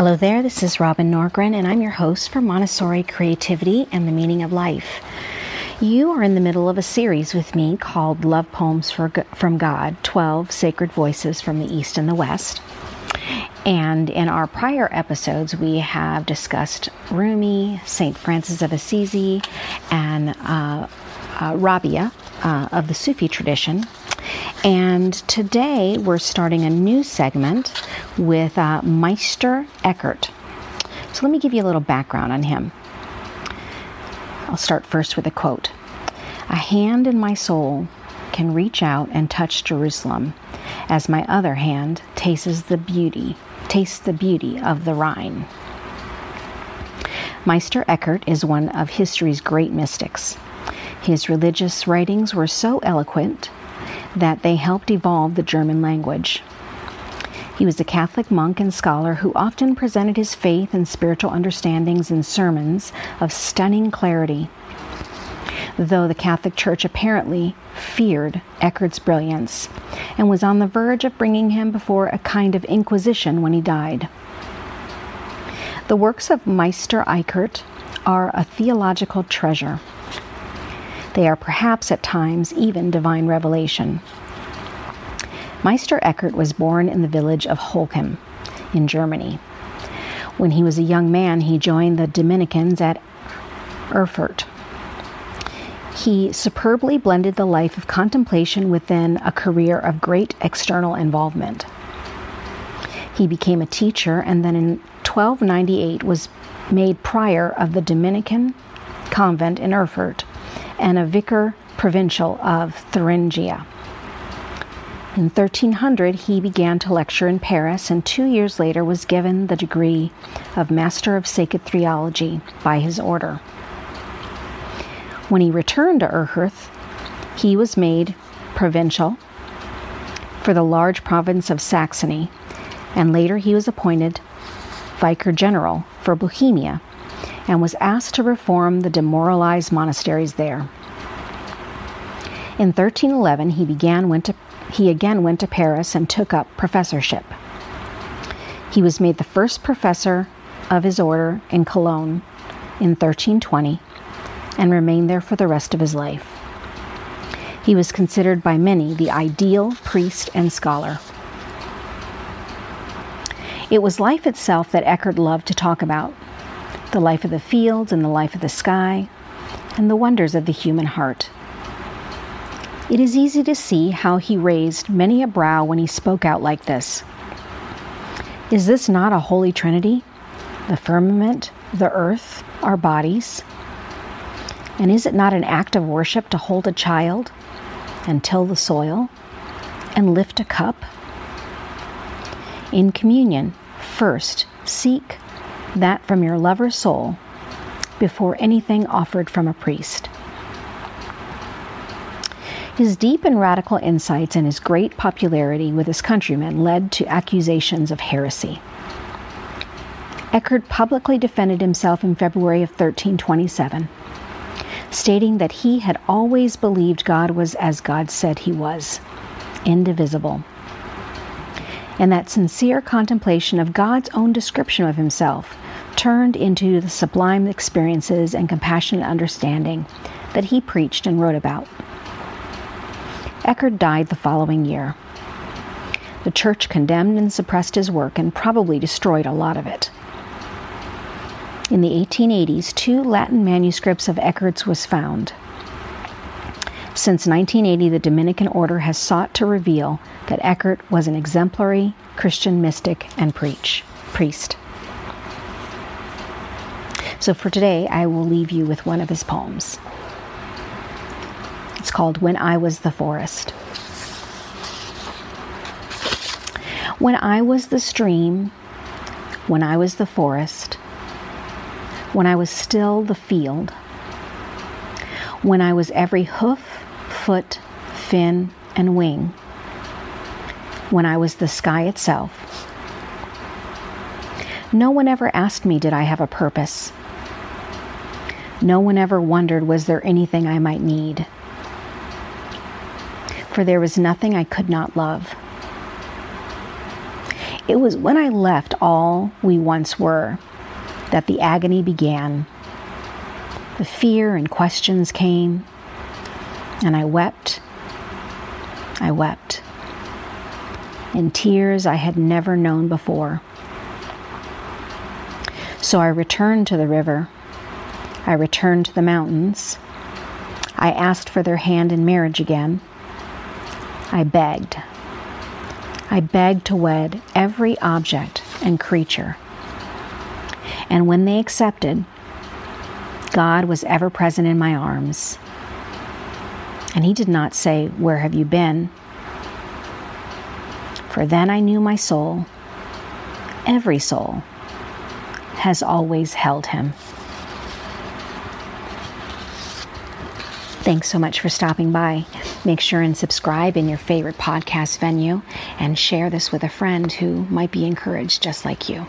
Hello there, this is Robin Norgren, and I'm your host for Montessori Creativity and the Meaning of Life. You are in the middle of a series with me called Love Poems for, from God 12 Sacred Voices from the East and the West. And in our prior episodes, we have discussed Rumi, St. Francis of Assisi, and uh, uh, Rabia uh, of the Sufi tradition. And today we're starting a new segment with uh, Meister Eckhart. So let me give you a little background on him. I'll start first with a quote A hand in my soul can reach out and touch Jerusalem, as my other hand tastes the beauty, tastes the beauty of the Rhine. Meister Eckhart is one of history's great mystics. His religious writings were so eloquent that they helped evolve the German language. He was a Catholic monk and scholar who often presented his faith and spiritual understandings in sermons of stunning clarity. Though the Catholic Church apparently feared Eckhart's brilliance and was on the verge of bringing him before a kind of inquisition when he died. The works of Meister Eckhart are a theological treasure. They are perhaps at times even divine revelation. Meister Eckhart was born in the village of Hochheim in Germany. When he was a young man, he joined the Dominicans at Erfurt. He superbly blended the life of contemplation within a career of great external involvement. He became a teacher and then in 1298 was made prior of the Dominican convent in Erfurt and a vicar provincial of Thuringia. In 1300, he began to lecture in Paris and two years later was given the degree of Master of Sacred Theology by his order. When he returned to Erfurt, he was made provincial for the large province of Saxony, and later he was appointed vicar general for Bohemia and was asked to reform the demoralized monasteries there. In 1311, he began went to he again went to Paris and took up professorship. He was made the first professor of his order in Cologne in 1320 and remained there for the rest of his life. He was considered by many the ideal priest and scholar. It was life itself that Eckhart loved to talk about the life of the fields and the life of the sky, and the wonders of the human heart. It is easy to see how he raised many a brow when he spoke out like this. Is this not a holy trinity? The firmament, the earth, our bodies? And is it not an act of worship to hold a child and till the soil and lift a cup? In communion, first seek that from your lover's soul before anything offered from a priest. His deep and radical insights and his great popularity with his countrymen led to accusations of heresy. Eckhart publicly defended himself in February of 1327, stating that he had always believed God was as God said he was, indivisible, and that sincere contemplation of God's own description of himself turned into the sublime experiences and compassionate understanding that he preached and wrote about. Eckhart died the following year. The church condemned and suppressed his work and probably destroyed a lot of it. In the 1880s, two Latin manuscripts of Eckhart's was found. Since 1980, the Dominican order has sought to reveal that Eckhart was an exemplary Christian mystic and preach, priest. So for today, I will leave you with one of his poems. It's called When I Was the Forest. When I was the stream, when I was the forest, when I was still the field, when I was every hoof, foot, fin, and wing, when I was the sky itself. No one ever asked me, Did I have a purpose? No one ever wondered, was there anything I might need? For there was nothing I could not love. It was when I left all we once were that the agony began. The fear and questions came, and I wept. I wept in tears I had never known before. So I returned to the river. I returned to the mountains. I asked for their hand in marriage again. I begged. I begged to wed every object and creature. And when they accepted, God was ever present in my arms. And He did not say, Where have you been? For then I knew my soul, every soul, has always held him. Thanks so much for stopping by. Make sure and subscribe in your favorite podcast venue and share this with a friend who might be encouraged just like you.